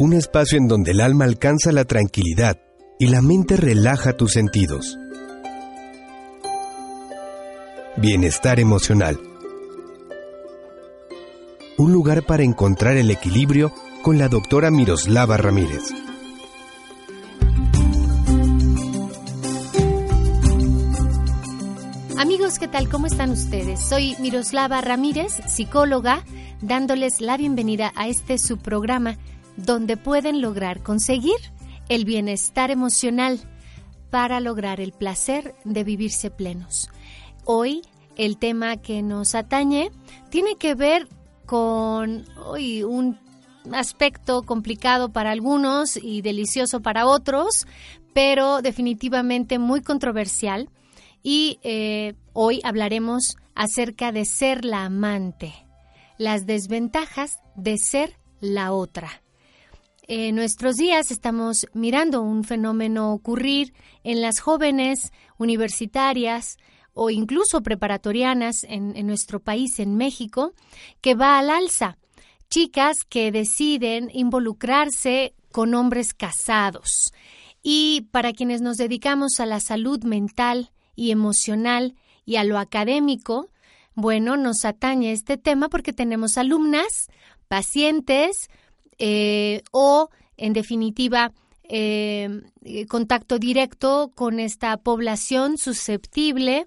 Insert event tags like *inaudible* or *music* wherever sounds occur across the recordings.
un espacio en donde el alma alcanza la tranquilidad y la mente relaja tus sentidos. Bienestar emocional. Un lugar para encontrar el equilibrio con la doctora Miroslava Ramírez. Amigos, ¿qué tal? ¿Cómo están ustedes? Soy Miroslava Ramírez, psicóloga, dándoles la bienvenida a este su programa donde pueden lograr conseguir el bienestar emocional para lograr el placer de vivirse plenos. Hoy el tema que nos atañe tiene que ver con hoy un aspecto complicado para algunos y delicioso para otros, pero definitivamente muy controversial. Y eh, hoy hablaremos acerca de ser la amante, las desventajas de ser la otra. En nuestros días estamos mirando un fenómeno ocurrir en las jóvenes universitarias o incluso preparatorianas en, en nuestro país, en México, que va al alza. Chicas que deciden involucrarse con hombres casados. Y para quienes nos dedicamos a la salud mental y emocional y a lo académico, bueno, nos atañe este tema porque tenemos alumnas, pacientes, eh, o, en definitiva, eh, contacto directo con esta población susceptible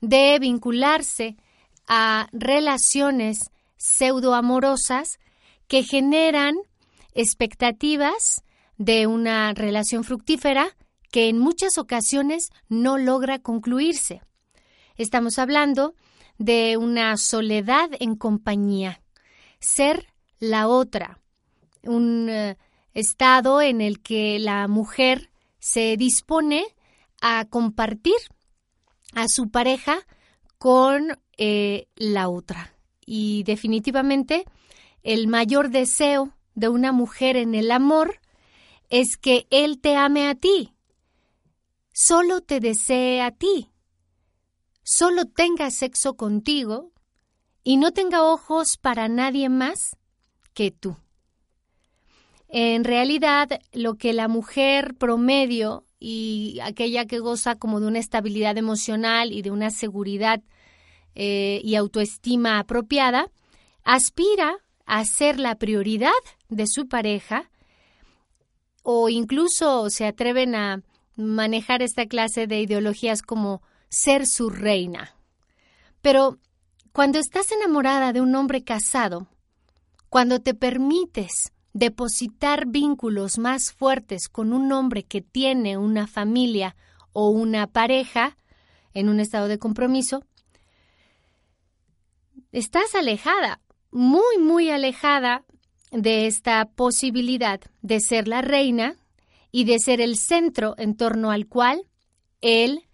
de vincularse a relaciones pseudoamorosas que generan expectativas de una relación fructífera que en muchas ocasiones no logra concluirse. Estamos hablando de una soledad en compañía, ser la otra, un eh, estado en el que la mujer se dispone a compartir a su pareja con eh, la otra. Y definitivamente el mayor deseo de una mujer en el amor es que él te ame a ti, solo te desee a ti, solo tenga sexo contigo y no tenga ojos para nadie más que tú. En realidad, lo que la mujer promedio y aquella que goza como de una estabilidad emocional y de una seguridad eh, y autoestima apropiada, aspira a ser la prioridad de su pareja o incluso se atreven a manejar esta clase de ideologías como ser su reina. Pero cuando estás enamorada de un hombre casado, cuando te permites depositar vínculos más fuertes con un hombre que tiene una familia o una pareja en un estado de compromiso, estás alejada, muy, muy alejada de esta posibilidad de ser la reina y de ser el centro en torno al cual él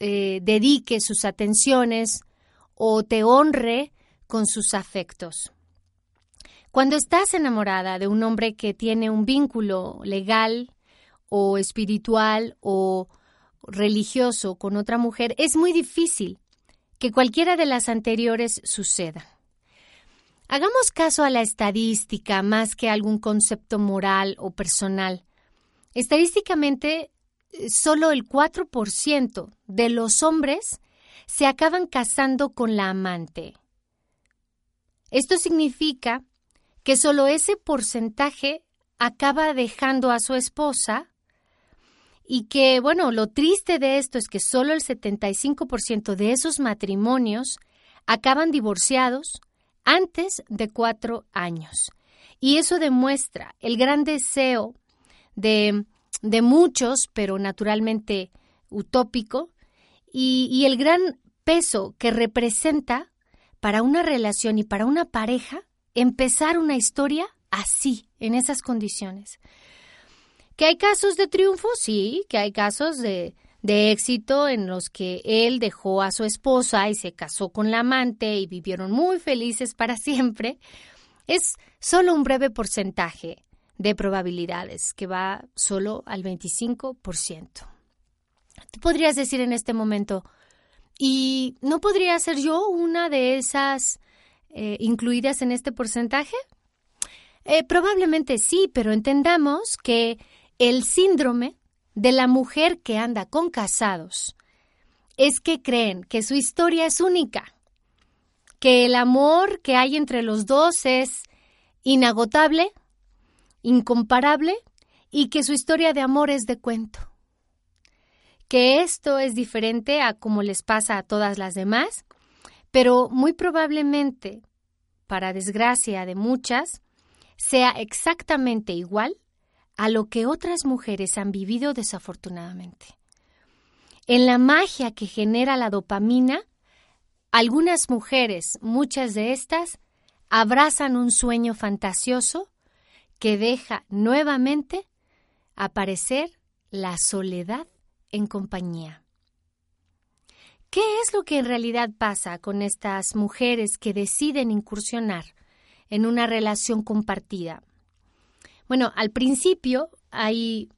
eh, dedique sus atenciones o te honre con sus afectos. Cuando estás enamorada de un hombre que tiene un vínculo legal o espiritual o religioso con otra mujer, es muy difícil que cualquiera de las anteriores suceda. Hagamos caso a la estadística más que a algún concepto moral o personal. Estadísticamente, solo el 4% de los hombres se acaban casando con la amante. Esto significa que solo ese porcentaje acaba dejando a su esposa y que, bueno, lo triste de esto es que solo el 75% de esos matrimonios acaban divorciados antes de cuatro años. Y eso demuestra el gran deseo de, de muchos, pero naturalmente utópico, y, y el gran peso que representa para una relación y para una pareja empezar una historia así, en esas condiciones. ¿Que hay casos de triunfo? Sí, que hay casos de, de éxito en los que él dejó a su esposa y se casó con la amante y vivieron muy felices para *laughs* siempre. Es solo un breve porcentaje de probabilidades, que va solo al 25%. Tú podrías decir en este momento, ¿y no podría ser yo una de esas eh, incluidas en este porcentaje? Eh, probablemente sí, pero entendamos que el síndrome de la mujer que anda con casados es que creen que su historia es única, que el amor que hay entre los dos es inagotable, incomparable y que su historia de amor es de cuento. Que esto es diferente a como les pasa a todas las demás, pero muy probablemente, para desgracia de muchas, sea exactamente igual a lo que otras mujeres han vivido desafortunadamente. En la magia que genera la dopamina, algunas mujeres, muchas de estas, abrazan un sueño fantasioso que deja nuevamente aparecer la soledad en compañía. ¿Qué es lo que en realidad pasa con estas mujeres que deciden incursionar en una relación compartida? Bueno, al principio hay,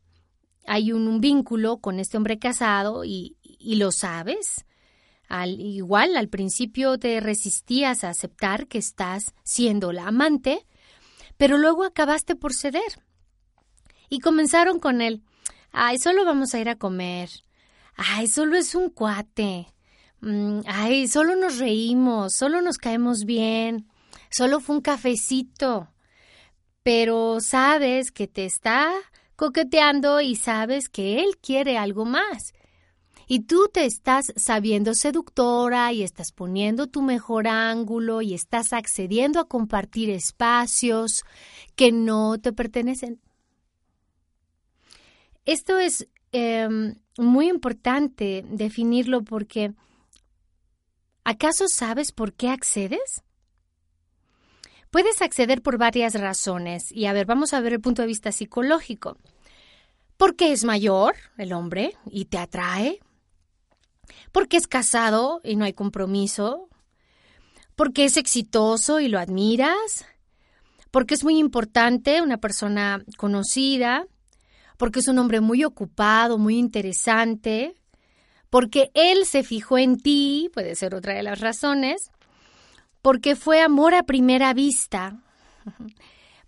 hay un, vínculo con este hombre casado y, y lo sabes. Al, igual al principio te resistías a aceptar que estás siendo la amante, pero luego acabaste por ceder. Y comenzaron con él. Ay, solo vamos a ir a comer. Ay, solo es un cuate. Mm, ay, solo nos reímos, solo nos caemos bien. Solo fue un cafecito. Pero sabes que te está coqueteando y sabes que él quiere algo más y tú te estás sabiendo seductora y estás poniendo tu mejor ángulo y estás accediendo a compartir espacios que no te pertenecen. Esto es em, muy importante definirlo porque ¿acaso sabes por qué accedes? Puedes acceder por varias razones. Y a ver, vamos a ver el punto de vista psicológico. Porque es mayor el hombre y te atrae, porque es casado y no hay compromiso, porque es exitoso y lo admiras, porque es muy importante, una persona conocida, porque es un hombre muy ocupado, muy interesante, porque él se fijó en ti, puede ser otra de las razones, porque fue amor a primera vista,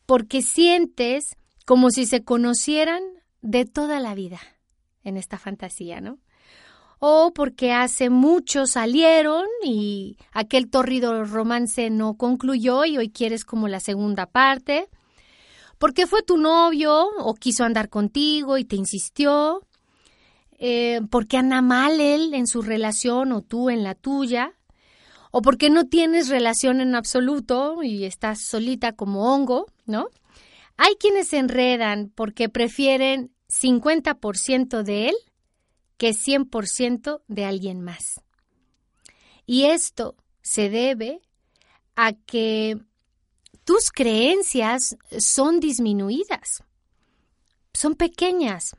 porque sientes como si se conocieran de toda la vida en esta fantasía, ¿no? o porque hace mucho salieron y aquel torrido romance no concluyó y hoy quieres como la segunda parte, porque fue tu novio o quiso andar contigo y te insistió, eh, porque anda mal él en su relación o tú en la tuya, o porque no tienes relación en absoluto y estás solita como hongo, ¿no? Hay quienes se enredan porque prefieren 50% de él que 100% de alguien más. Y esto se debe a que tus creencias son disminuidas, son pequeñas.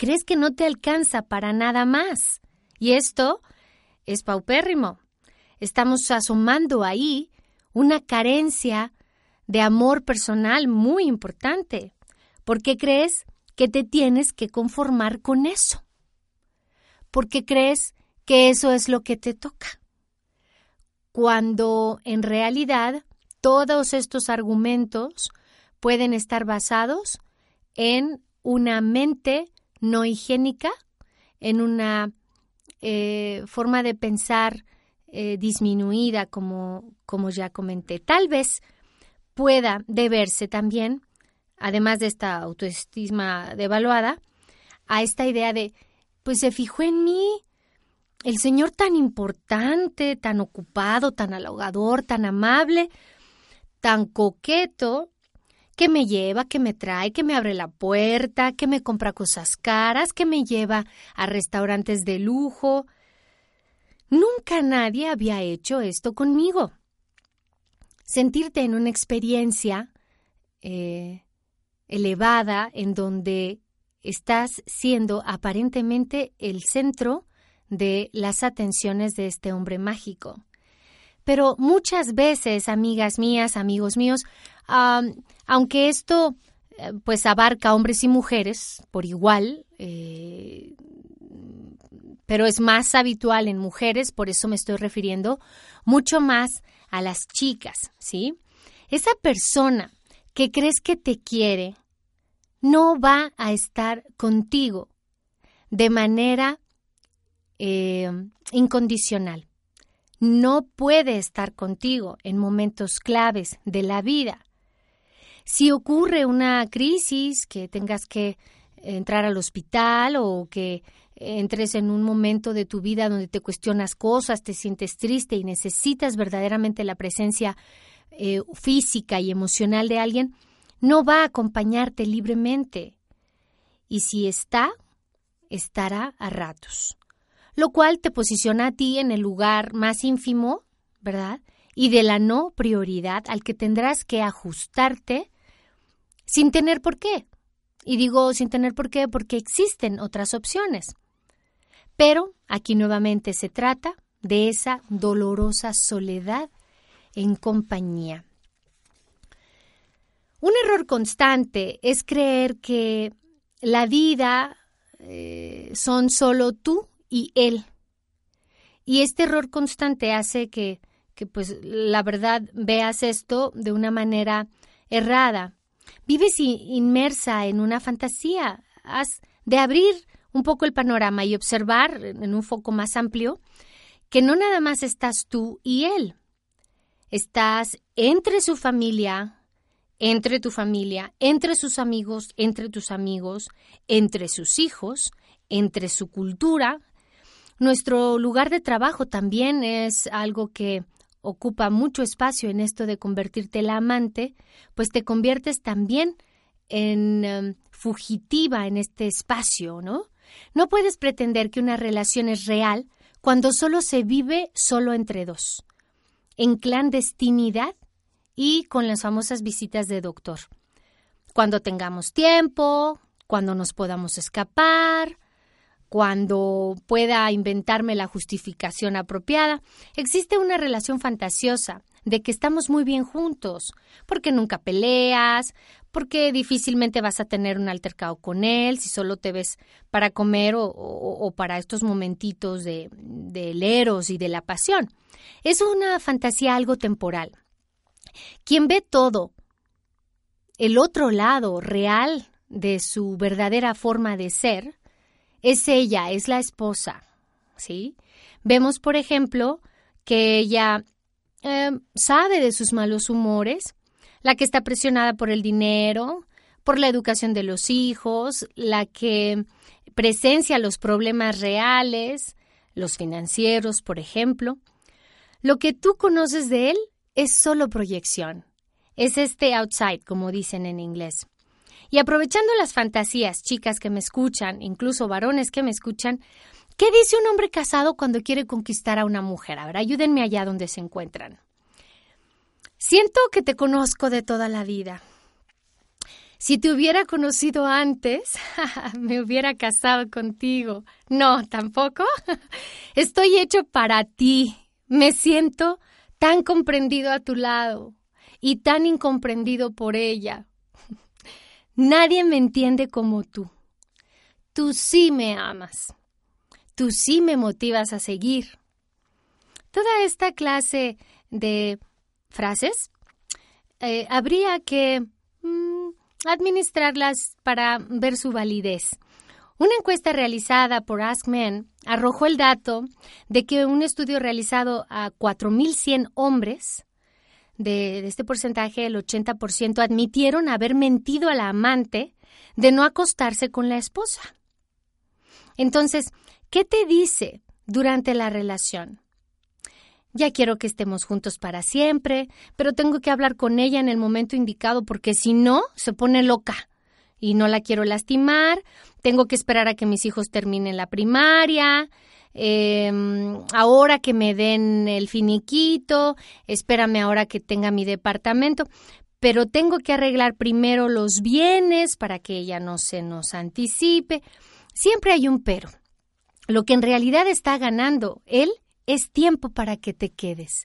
Crees que no te alcanza para nada más. Y esto es paupérrimo. Estamos asomando ahí una carencia de amor personal muy importante, porque crees que te tienes que conformar con eso porque crees que eso es lo que te toca. Cuando en realidad todos estos argumentos pueden estar basados en una mente no higiénica, en una eh, forma de pensar eh, disminuida, como, como ya comenté. Tal vez pueda deberse también, además de esta autoestima devaluada, a esta idea de pues se fijó en mí. El señor tan importante, tan ocupado, tan halagador, tan amable, tan coqueto, que me lleva, que me trae, que me abre la puerta, que me compra cosas caras, que me lleva a restaurantes de lujo. Nunca nadie había hecho esto conmigo. Sentirte en una experiencia eh, elevada en donde estás siendo aparentemente el centro de las atenciones de este hombre mágico. Pero muchas veces, amigas mías, amigos míos, aunque esto eh, pues abarca hombres y mujeres por igual, eh, pero es más habitual en mujeres, por eso me estoy refiriendo mucho más a las chicas, ¿sí? Esa persona que crees que te quiere, no va a estar contigo de manera eh, incondicional. No puede estar contigo en momentos claves de la vida. Si ocurre una crisis que tengas que entrar al hospital o que entres en un momento de tu vida donde te cuestionas cosas, te sientes triste y necesitas verdaderamente la presencia eh, física y emocional de alguien, no va a acompañarte libremente. Y si está, estará a ratos. Lo cual te posiciona a ti en el lugar más ínfimo, ¿verdad? Y de la no prioridad al que tendrás que ajustarte sin tener por qué. Y digo sin tener por qué porque existen otras opciones. Pero aquí nuevamente se trata de esa dolorosa soledad en compañía. Un error constante es creer que la vida eh, son solo tú y él. Y este error constante hace que, que, pues, la verdad, veas esto de una manera errada. Vives inmersa en una fantasía. Has de abrir un poco el panorama y observar en un foco más amplio que no nada más estás tú y él. Estás entre su familia, entre tu familia, entre sus amigos, entre tus amigos, entre sus hijos, entre su cultura. Nuestro lugar de trabajo también es algo que ocupa mucho espacio en esto de convertirte la amante, pues te conviertes también en em, fugitiva en este espacio, ¿no? No puedes pretender que una relación es real cuando solo se vive solo entre dos, en clandestinidad y con las famosas visitas de doctor. Cuando tengamos tiempo, cuando nos podamos escapar, cuando pueda inventarme la justificación apropiada. Existe una relación fantasiosa de que estamos muy bien juntos, porque nunca peleas, porque difícilmente vas a tener un altercado con él si solo te ves para comer o, para estos momentitos de, del eros y de la pasión. Es una fantasía algo temporal. Quien ve todo, el otro lado real de su verdadera forma de ser, es ella, es la esposa, ¿sí? Vemos, por ejemplo, que ella eh, sabe de sus malos humores, la que está presionada por el dinero, por la educación de los hijos, la que presencia los problemas reales, los financieros, por ejemplo. Lo que tú conoces de él es solo proyección. Es este outside, como dicen en inglés. Y aprovechando las fantasías, chicas que me escuchan, incluso varones que me escuchan, ¿qué dice un hombre casado cuando quiere conquistar a una mujer? A ver, ayúdenme allá donde se encuentran. Siento que te conozco de toda la vida. Si te hubiera conocido antes, *laughs* me hubiera casado contigo. No, tampoco. *laughs* Estoy hecho para ti. Me siento tan comprendido a tu lado y tan incomprendido por ella. Nadie me entiende como tú. Tú sí me amas. Tú sí me motivas a seguir. Toda esta clase de frases eh, habría que mm, administrarlas para ver su validez. Una encuesta realizada por AskMen arrojó el dato de que un estudio realizado a 4.100 hombres, de, este porcentaje, el 80% admitieron haber mentido a la amante de no acostarse con la esposa. Entonces, ¿qué te dice durante la relación? Ya quiero que estemos juntos para siempre, pero tengo que hablar con ella en el momento indicado porque si no, se pone loca y no la quiero lastimar, tengo que esperar a que mis hijos terminen la primaria, em, ahora que me den el finiquito, espérame ahora que tenga mi departamento, pero tengo que arreglar primero los bienes para que ella no se nos anticipe. Siempre hay un pero. Lo que en realidad está ganando él es tiempo para que te quedes.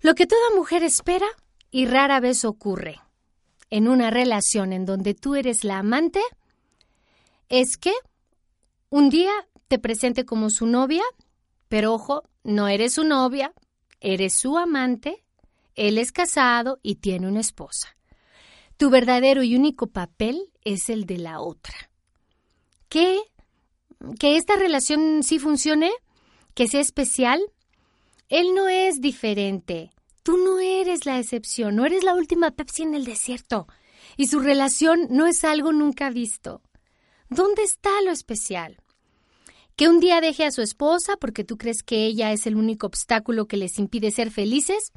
Lo que toda mujer espera y rara vez ocurre en una relación en donde tú eres la amante es que un día te presente como su novia, pero ojo, no eres su novia, eres su amante, él es casado y tiene una esposa. Tu verdadero y único papel es el de la otra. ¿Qué? ¿Que esta relación sí funcione? ¿Que sea especial? Él no es diferente. Tú no eres la excepción, no eres la última Pepsi en el desierto. Y su relación no es algo nunca visto. ¿Dónde está lo especial? ¿Que un día deje a su esposa porque tú crees que ella es el único obstáculo que les impide ser felices?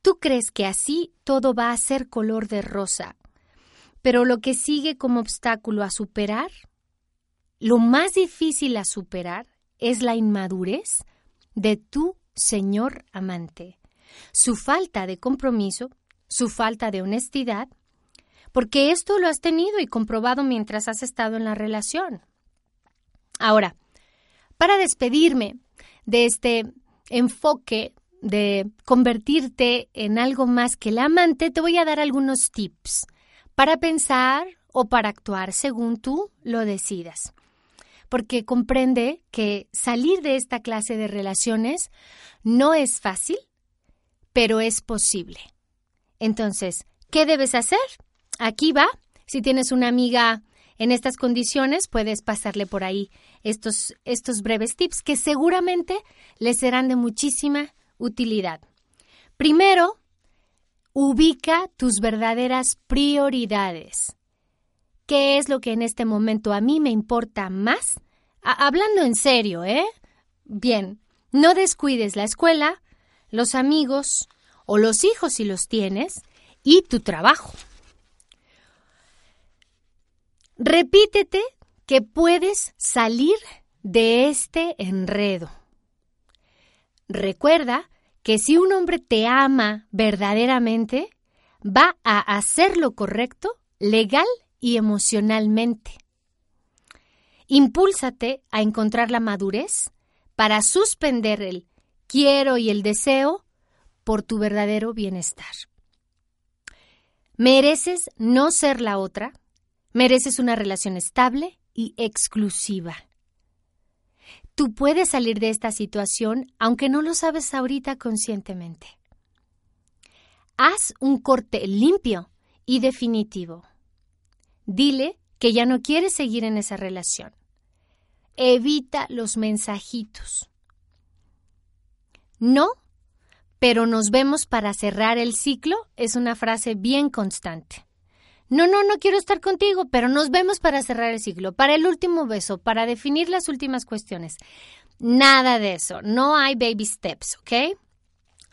Tú crees que así todo va a ser color de rosa. Pero lo que sigue como obstáculo a superar, lo más difícil a superar, es la inmadurez de tu señor amante, su falta de compromiso, su falta de honestidad, porque esto lo has tenido y comprobado mientras has estado en la relación. Ahora, para despedirme de este enfoque de convertirte en algo más que el amante, te voy a dar algunos tips para pensar o para actuar según tú lo decidas. Porque comprende que salir de esta clase de relaciones no es fácil, pero es posible. Entonces, ¿qué debes hacer? Aquí va. Si tienes una amiga en estas condiciones, puedes pasarle por ahí estos, estos breves tips que seguramente les serán de muchísima utilidad. Primero, ubica tus verdaderas prioridades. ¿Qué es lo que en este momento a mí me importa más? hablando en serio, ¿eh? Bien, no descuides la escuela, los amigos o los hijos si los tienes y tu trabajo. Repítete que puedes salir de este enredo. Recuerda que si un hombre te ama verdaderamente, va a hacer lo correcto legal y emocionalmente. Impúlsate a encontrar la madurez para suspender el quiero y el deseo por tu verdadero bienestar. Mereces no ser la otra, Mereces una relación estable y exclusiva. Tú puedes salir de esta situación aunque no lo sabes ahorita conscientemente. Haz un corte limpio y definitivo. Dile que ya no quieres seguir en esa relación. Evita los mensajitos. No, pero nos vemos para cerrar el ciclo es una frase bien constante. No, no, no quiero estar contigo, pero nos vemos para cerrar el ciclo, para el último beso, para definir las últimas cuestiones. Nada de eso. No hay baby steps, ¿ok?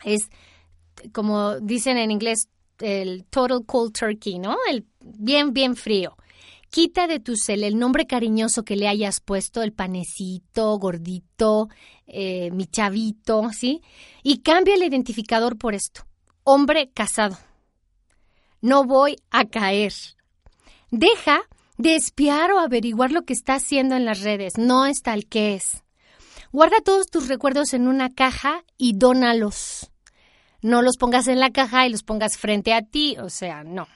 Es como dicen en inglés, el total cold turkey, ¿no? El bien, bien frío. Quita de tu cel el nombre cariñoso que le hayas puesto, el panecito, gordito, eh, mi chavito, ¿sí? Y cambia el identificador por esto. Hombre casado no voy a caer. Deja de espiar o averiguar lo que está haciendo en las redes, no es tal que es. Guarda todos tus recuerdos en una caja y dónalos. No los pongas en la caja y los pongas frente a ti, o sea, no.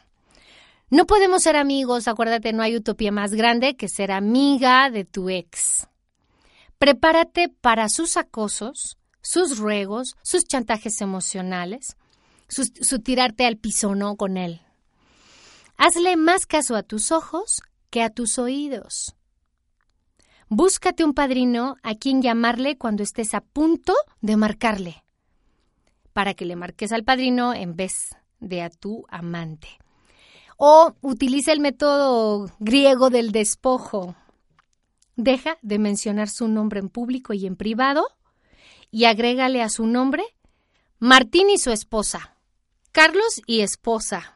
No podemos ser amigos, acuérdate, no hay utopía más grande que ser amiga de tu ex. Prepárate para sus acosos, sus ruegos, sus chantajes emocionales, su, tirarte al piso, ¿no? Con él. Hazle más caso a tus ojos que a tus oídos. Búscate un padrino a quien llamarle cuando estés a punto de marcarle, para que le marques al padrino en vez de a tu amante. O utiliza el método griego del despojo. Deja de mencionar su nombre en público y en privado y agrégale a su nombre Martín y su esposa. Carlos y esposa.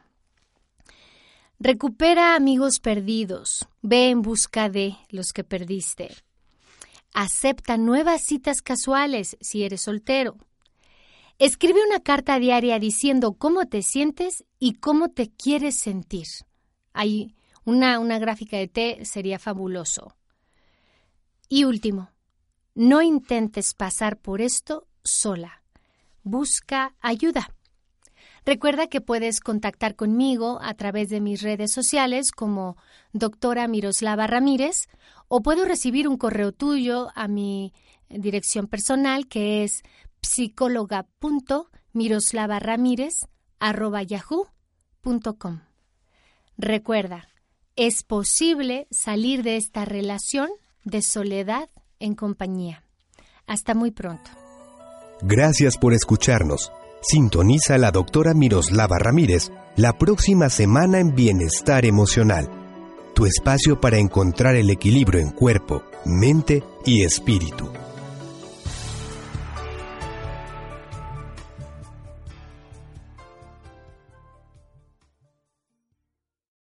Recupera amigos perdidos. Ve en busca de los que perdiste. Acepta nuevas citas casuales si eres soltero. Escribe una carta diaria diciendo cómo te sientes y cómo te quieres sentir. Hay una, una gráfica de té sería fabuloso. Y último, no intentes pasar por esto sola. Busca ayuda. Recuerda que puedes contactar conmigo a través de mis redes sociales como doctora Miroslava Ramírez o puedo recibir un correo tuyo a mi dirección personal que es psicóloga.miroslavaramírez.yahoo.com. Recuerda, es posible salir de esta relación de soledad en compañía. Hasta muy pronto. Gracias por escucharnos. Sintoniza a la doctora Miroslava Ramírez la próxima semana en Bienestar Emocional, tu espacio para encontrar el equilibrio en cuerpo, mente y espíritu.